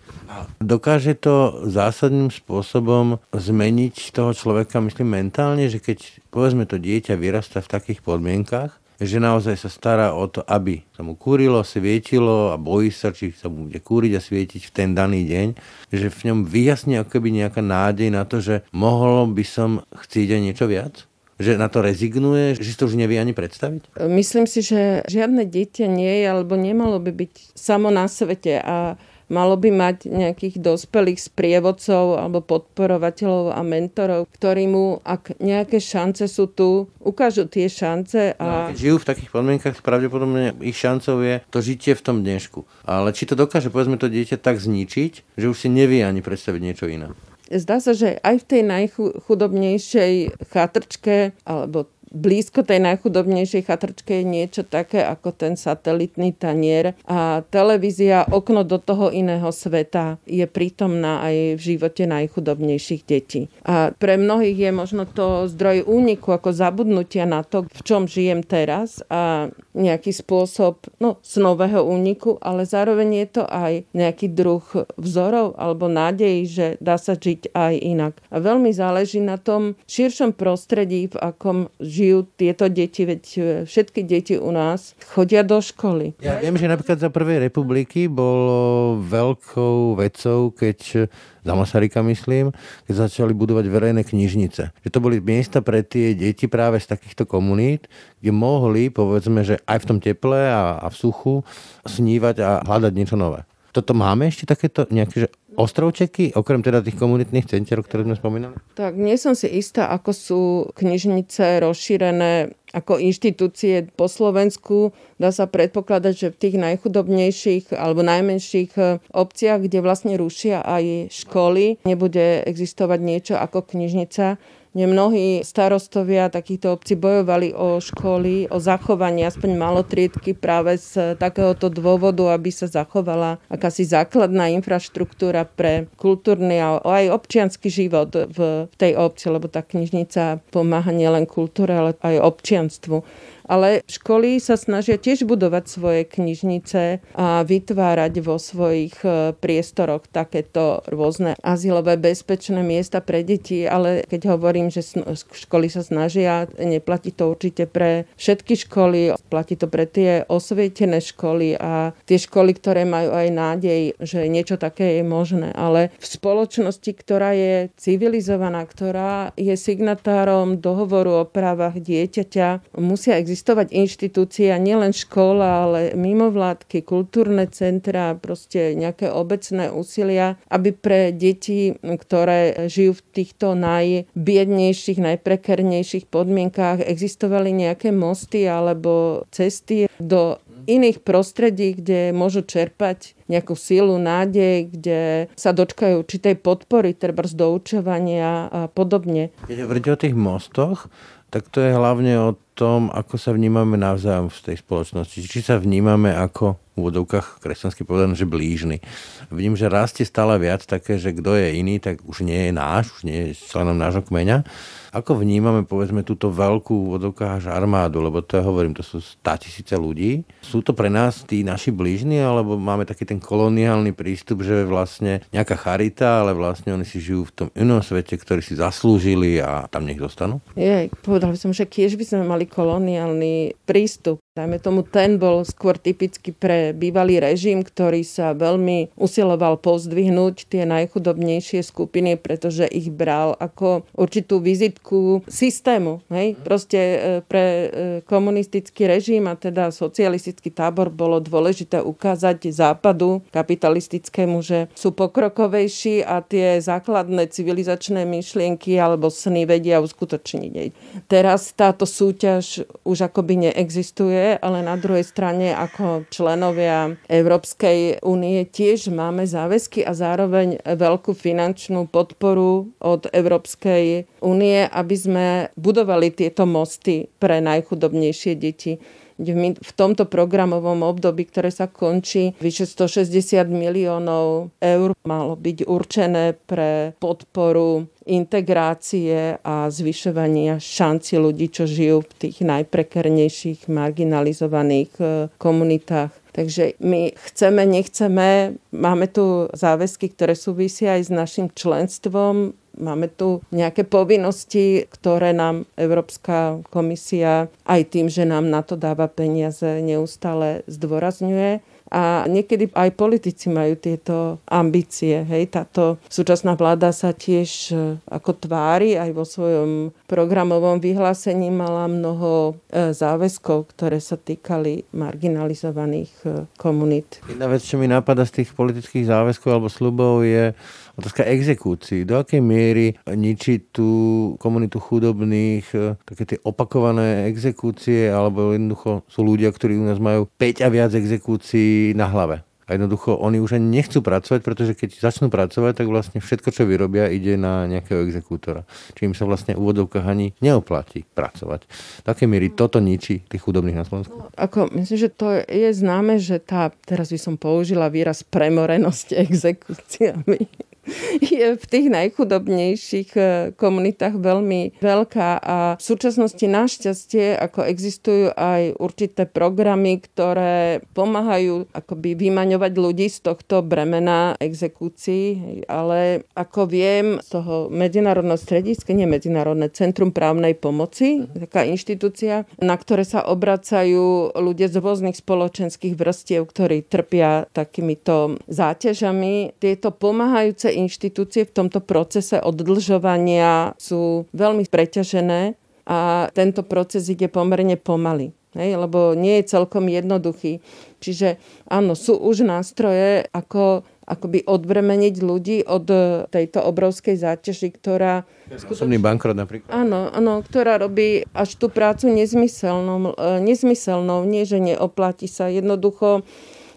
S2: Dokáže to zásadným spôsobom zmeniť toho človeka, myslím, mentálne, že keď povedzme to dieťa vyrasta v takých podmienkách, že naozaj sa stará o to, aby sa mu kúrilo, svietilo a bojí sa, či sa mu bude kúriť a svietiť v ten daný deň, že v ňom vyjasní akoby nejaká nádej na to, že mohlo by som chcieť aj niečo viac? že na to rezignuje, že si to už nevie ani predstaviť?
S3: Myslím si, že žiadne dieťa nie je alebo nemalo by byť samo na svete a malo by mať nejakých dospelých sprievodcov alebo podporovateľov a mentorov, ktorí mu, ak nejaké šance sú tu, ukážu tie šance.
S2: A... No, keď žijú v takých podmienkach, pravdepodobne ich šancou je to žitie v tom dnešku. Ale či to dokáže, povedzme, to dieťa tak zničiť, že už si nevie ani predstaviť niečo iné.
S3: Zdá sa, že aj v tej najchudobnejšej chatrčke alebo blízko tej najchudobnejšej chatrčke je niečo také ako ten satelitný tanier a televízia, okno do toho iného sveta je prítomná aj v živote najchudobnejších detí. A pre mnohých je možno to zdroj úniku, ako zabudnutia na to, v čom žijem teraz a nejaký spôsob no, snového úniku, ale zároveň je to aj nejaký druh vzorov alebo nádej, že dá sa žiť aj inak. A veľmi záleží na tom širšom prostredí, v akom žijú žijú tieto deti, veď e, všetky deti u nás chodia do školy.
S2: Ja viem, že napríklad za prvej republiky bolo veľkou vecou, keď za Masaryka myslím, keď začali budovať verejné knižnice. Že to boli miesta pre tie deti práve z takýchto komunít, kde mohli, povedzme, že aj v tom teple a, a v suchu snívať a hľadať niečo nové. Toto máme ešte takéto nejaké že ostrovčeky, okrem teda tých komunitných centier, ktoré sme spomínali?
S3: Tak nie som si istá, ako sú knižnice rozšírené ako inštitúcie po Slovensku. Dá sa predpokladať, že v tých najchudobnejších alebo najmenších eh, obciach, kde vlastne rušia aj školy, nebude existovať niečo ako knižnica kde mnohí starostovia takýchto obcí bojovali o školy, o zachovanie aspoň malotriedky práve z takéhoto dôvodu, aby sa zachovala akási základná infraštruktúra pre kultúrny a aj občianský život v tej obci, lebo tá knižnica pomáha nielen kultúre, ale aj občianstvu ale školy sa snažia tiež budovať svoje knižnice a vytvárať vo svojich e, priestoroch takéto rôzne azylové bezpečné miesta pre deti, ale keď hovorím, že školy sa snažia, neplatí to určite pre všetky školy, platí to pre tie osvietené školy a tie školy, ktoré majú aj nádej, že niečo také je možné. Ale v spoločnosti, ktorá je civilizovaná, ktorá je signatárom dohovoru o právach dieťaťa, musia existovať existovať inštitúcia, nielen škola, ale mimovládky, kultúrne centra, proste nejaké obecné úsilia, aby pre deti, ktoré žijú v týchto najbiednejších, najprekernejších podmienkách, existovali nejaké mosty alebo cesty do iných prostredí, kde môžu čerpať nejakú sílu, nádej, kde sa dočkajú určitej podpory, treba z doučovania a podobne.
S2: Keď hovoríte o tých mostoch, tak to je hlavne o tom, ako sa vnímame navzájom v tej spoločnosti. Či sa vnímame ako v úvodovkách kresťansky povedané, že blížny. Vidím, že rastie stále viac také, že kto je iný, tak už nie je náš, už nie je členom nášho kmeňa ako vnímame, povedzme, túto veľkú vodovka až armádu, lebo to ja hovorím, to sú 100 tisíce ľudí. Sú to pre nás tí naši blížni, alebo máme taký ten koloniálny prístup, že vlastne nejaká charita, ale vlastne oni si žijú v tom inom svete, ktorý si zaslúžili a tam nech zostanú?
S3: Je, povedal by som, že tiež by sme mali koloniálny prístup. Dajme tomu, ten bol skôr typický pre bývalý režim, ktorý sa veľmi usiloval pozdvihnúť tie najchudobnejšie skupiny, pretože ich bral ako určitú vizitku systému. Hej? Proste e, pre e, komunistický režim a teda socialistický tábor bolo dôležité ukázať západu kapitalistickému, že sú pokrokovejší a tie základné civilizačné myšlienky alebo sny vedia uskutočniť. Teraz táto súťaž už akoby neexistuje je, ale na druhej strane ako členovia Európskej únie tiež máme záväzky a zároveň veľkú finančnú podporu od Európskej únie, aby sme budovali tieto mosty pre najchudobnejšie deti. V tomto programovom období, ktoré sa končí, vyše 160 miliónov eur malo byť určené pre podporu integrácie a zvyšovania šanci ľudí, čo žijú v tých najprekernejších marginalizovaných e, komunitách. Takže my chceme, nechceme, máme tu záväzky, ktoré súvisia aj s našim členstvom Máme tu nejaké povinnosti, ktoré nám Európska komisia aj tým, že nám na to dáva peniaze, neustále zdôrazňuje. A niekedy aj politici majú tieto ambície. Hej, táto súčasná vláda sa tiež e, ako tvári aj vo svojom programovom vyhlásení mala mnoho e, záväzkov, ktoré sa týkali marginalizovaných e, komunít.
S2: Jedna vec, čo mi napadá z tých politických záväzkov alebo slubov je otázka exekúcií. Do akej miery ničí tú komunitu chudobných, e, také tie opakované exekúcie, alebo jednoducho sú ľudia, ktorí u nás majú 5 a viac exekúcií na hlave. A jednoducho oni už ani nechcú pracovať, pretože keď začnú pracovať, tak vlastne všetko, čo vyrobia, ide na nejakého exekútora. Im sa vlastne úvodovkách ani neoplatí pracovať. Také miery toto ničí tých chudobných na Slovensku? No,
S3: ako, myslím, že to je známe, že tá, teraz by som použila výraz premorenosť exekúciami je v tých najchudobnejších e, komunitách veľmi veľká a v súčasnosti našťastie ako existujú aj určité programy, ktoré pomáhajú akoby vymaňovať ľudí z tohto bremena exekúcií, ale ako viem z toho medzinárodného strediska, nie medzinárodné centrum právnej pomoci, taká inštitúcia, na ktoré sa obracajú ľudia z rôznych spoločenských vrstiev, ktorí trpia takýmito záťažami. Tieto pomáhajúce inštitúcie v tomto procese oddlžovania sú veľmi preťažené a tento proces ide pomerne pomaly. Hej, lebo nie je celkom jednoduchý. Čiže áno, sú už nástroje, ako akoby odbremeniť ľudí od tejto obrovskej záťaži, ktorá...
S2: Osobný bankrot napríklad.
S3: Áno, áno, ktorá robí až tú prácu nezmyselnou, e, nezmyselnou, nie že neoplatí sa. Jednoducho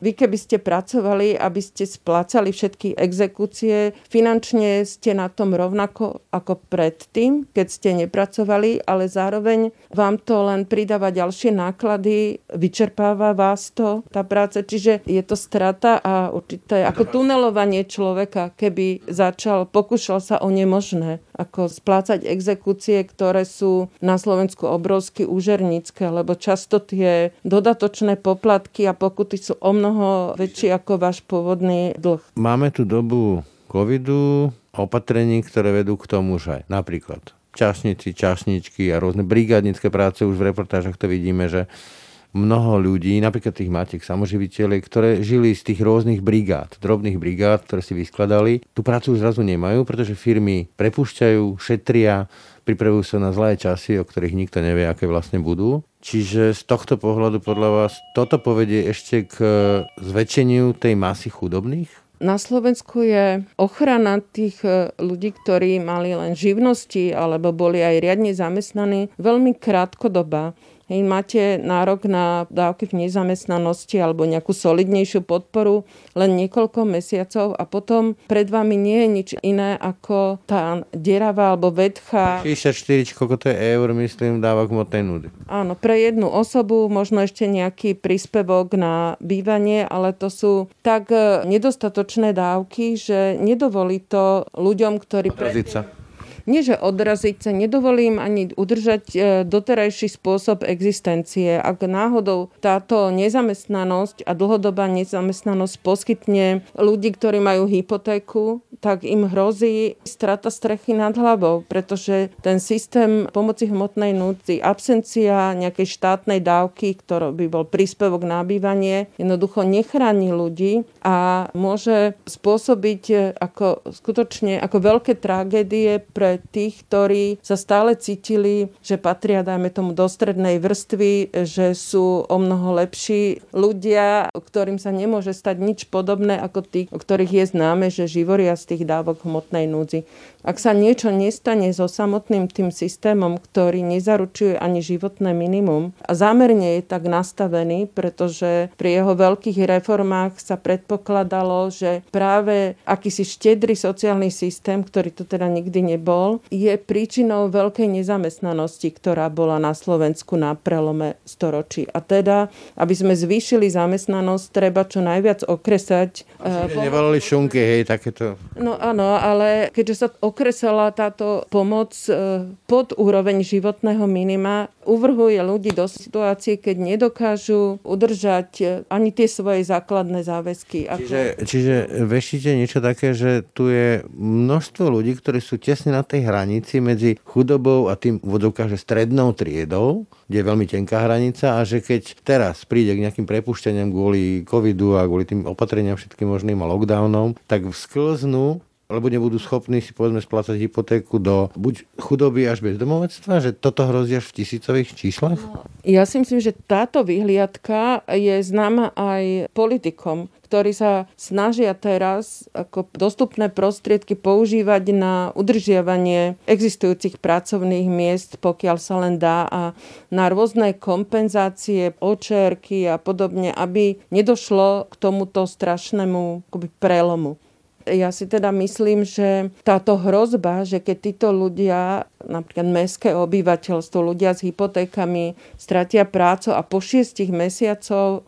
S3: vy keby ste pracovali, aby ste splácali všetky exekúcie, finančne ste na tom rovnako ako predtým, keď ste nepracovali, ale zároveň vám to len pridáva ďalšie náklady, vyčerpáva vás to, tá práca. Čiže je to strata a určité ako tunelovanie človeka, keby začal, pokúšal sa o nemožné, ako splácať exekúcie, ktoré sú na Slovensku obrovsky úžernícke, lebo často tie dodatočné poplatky a pokuty sú o mnoho väčší ako váš pôvodný dlh.
S2: Máme tu dobu covidu, opatrení, ktoré vedú k tomu, že napríklad čašníci, čašničky a rôzne brigádnické práce, už v reportážach to vidíme, že mnoho ľudí, napríklad tých matiek samoživiteľov, ktoré žili z tých rôznych brigád, drobných brigád, ktoré si vyskladali, tú prácu už zrazu nemajú, pretože firmy prepušťajú, šetria, pripravujú sa na zlé časy, o ktorých nikto nevie, aké vlastne budú. Čiže z tohto pohľadu podľa vás toto povedie ešte k zväčšeniu tej masy chudobných?
S3: Na Slovensku je ochrana tých e, ľudí, ktorí mali len živnosti alebo boli aj riadne zamestnaní, veľmi krátkodobá. Hej, máte nárok na dávky v nezamestnanosti alebo nejakú solidnejšiu podporu len niekoľko mesiacov a potom pred vami nie je nič iné ako tá deravá alebo vedcha.
S2: 64, koľko to je eur, myslím, dávok hmotnej núdy.
S3: Áno, pre jednu osobu možno ešte nejaký príspevok na bývanie, ale to sú tak e, nedostatočné dávky, že nedovolí to ľuďom, ktorí...
S2: Sa
S3: nie že odraziť sa, nedovolím ani udržať e, doterajší spôsob existencie. Ak náhodou táto nezamestnanosť a dlhodobá nezamestnanosť poskytne ľudí, ktorí majú hypotéku, tak im hrozí strata strechy nad hlavou, pretože ten systém pomoci hmotnej núdzi, absencia nejakej štátnej dávky, ktorý by bol príspevok na bývanie, jednoducho nechráni ľudí a môže spôsobiť e, ako skutočne ako veľké tragédie pre tých, ktorí sa stále cítili, že patria, dajme tomu, do strednej vrstvy, že sú o mnoho lepší ľudia, ktorým sa nemôže stať nič podobné ako tí, o ktorých je známe, že živoria z tých dávok hmotnej núdzi. Ak sa niečo nestane so samotným tým systémom, ktorý nezaručuje ani životné minimum a zámerne je tak nastavený, pretože pri jeho veľkých reformách sa predpokladalo, že práve akýsi štedrý sociálny systém, ktorý to teda nikdy nebol, je príčinou veľkej nezamestnanosti, ktorá bola na Slovensku na prelome storočí. A teda, aby sme zvýšili zamestnanosť, treba čo najviac okresať.
S2: Asi, uh, nevolali šunky, hej, takéto.
S3: No áno, ale keďže sa okresala táto pomoc e, pod úroveň životného minima, uvrhuje ľudí do situácie, keď nedokážu udržať ani tie svoje základné záväzky.
S2: Čiže, čiže vešite niečo také, že tu je množstvo ľudí, ktorí sú tesne na tej hranici medzi chudobou a tým vodovkách, že strednou triedou, kde je veľmi tenká hranica a že keď teraz príde k nejakým prepušťaniam kvôli covidu a kvôli tým opatreniam všetkým možným a lockdownom, tak sklznú lebo nebudú schopní si povedzme splácať hypotéku do buď chudoby až bez domovectva, že toto hrozí až v tisícových číslach?
S3: Ja si myslím, že táto vyhliadka je známa aj politikom, ktorí sa snažia teraz ako dostupné prostriedky používať na udržiavanie existujúcich pracovných miest, pokiaľ sa len dá a na rôzne kompenzácie, očerky a podobne, aby nedošlo k tomuto strašnému akoby, prelomu. Ja si teda myslím, že táto hrozba, že keď títo ľudia, napríklad mestské obyvateľstvo, ľudia s hypotékami, stratia prácu a po šiestich mesiacoch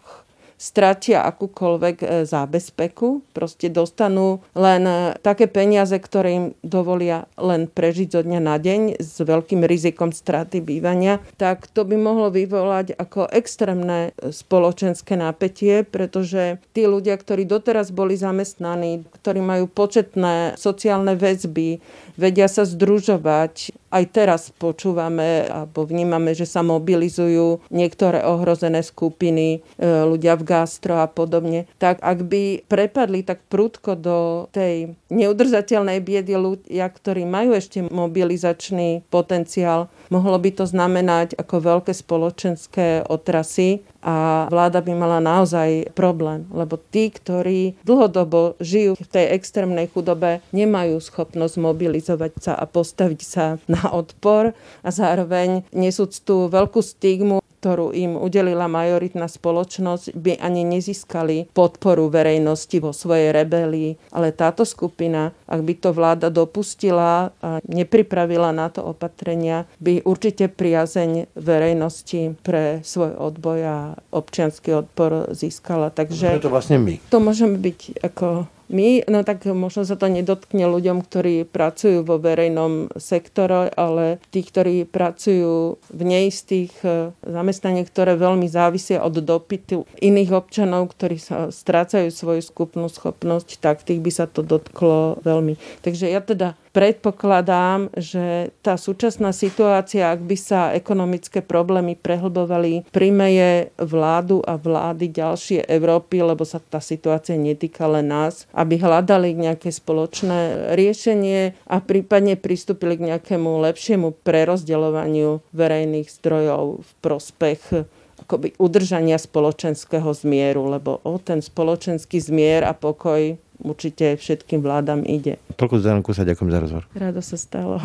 S3: stratia akúkoľvek e, zábezpeku, proste dostanú len e, také peniaze, ktoré im dovolia len prežiť zo dňa na deň s veľkým rizikom straty bývania, tak to by mohlo vyvolať ako extrémne e, spoločenské napätie, pretože tí ľudia, ktorí doteraz boli zamestnaní, ktorí majú početné sociálne väzby, vedia sa združovať. Aj teraz počúvame alebo vnímame, že sa mobilizujú niektoré ohrozené skupiny, e, ľudia v gastro a podobne. Tak ak by prepadli tak prudko do tej neudržateľnej biedy ľudia, ktorí majú ešte mobilizačný potenciál, mohlo by to znamenať ako veľké spoločenské otrasy a vláda by mala naozaj problém, lebo tí, ktorí dlhodobo žijú v tej extrémnej chudobe, nemajú schopnosť mobilizovať sa a postaviť sa na odpor a zároveň nesúc tú veľkú stigmu ktorú im udelila majoritná spoločnosť, by ani nezískali podporu verejnosti vo svojej rebelii. Ale táto skupina, ak by to vláda dopustila a nepripravila na to opatrenia, by určite priazeň verejnosti pre svoj odboj a občianský odpor získala.
S2: Takže to vlastne my.
S3: To môžeme byť ako my, no tak možno sa to nedotkne ľuďom, ktorí pracujú vo verejnom sektore, ale tí, ktorí pracujú v neistých e, zamestnaní, ktoré veľmi závisia od dopytu iných občanov, ktorí sa strácajú svoju skupnú schopnosť, tak tých by sa to dotklo veľmi. Takže ja teda predpokladám, že tá súčasná situácia, ak by sa ekonomické problémy prehlbovali, primeje vládu a vlády ďalšie Európy, lebo sa tá situácia netýka len nás, aby hľadali nejaké spoločné riešenie a prípadne pristúpili k nejakému lepšiemu prerozdeľovaniu verejných zdrojov v prospech akoby udržania spoločenského zmieru, lebo o ten spoločenský zmier a pokoj určite všetkým vládam ide.
S2: Toľko Zdanku sa ďakujem za rozhovor.
S3: Rado sa stalo.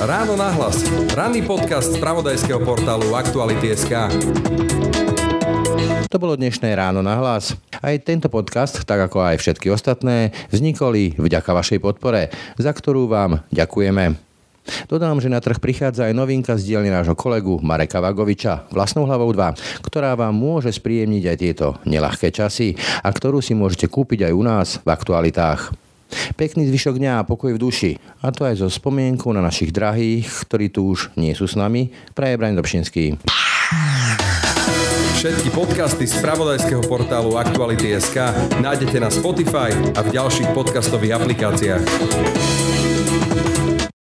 S1: Ráno nahlas. Ranný podcast z pravodajského portálu Aktuality.sk.
S2: To bolo dnešné ráno na hlas. Aj tento podcast, tak ako aj všetky ostatné, vznikoli vďaka vašej podpore, za ktorú vám ďakujeme. Dodám, že na trh prichádza aj novinka z dielne nášho kolegu Mareka Vagoviča vlastnou hlavou 2, ktorá vám môže spríjemniť aj tieto nelahké časy a ktorú si môžete kúpiť aj u nás v aktualitách. Pekný zvyšok dňa a pokoj v duši. A to aj zo spomienku na našich drahých, ktorí tu už nie sú s nami, praje Braň Dobšinský.
S1: Všetky podcasty z pravodajského portálu Aktuality.sk nájdete na Spotify a v ďalších podcastových aplikáciách.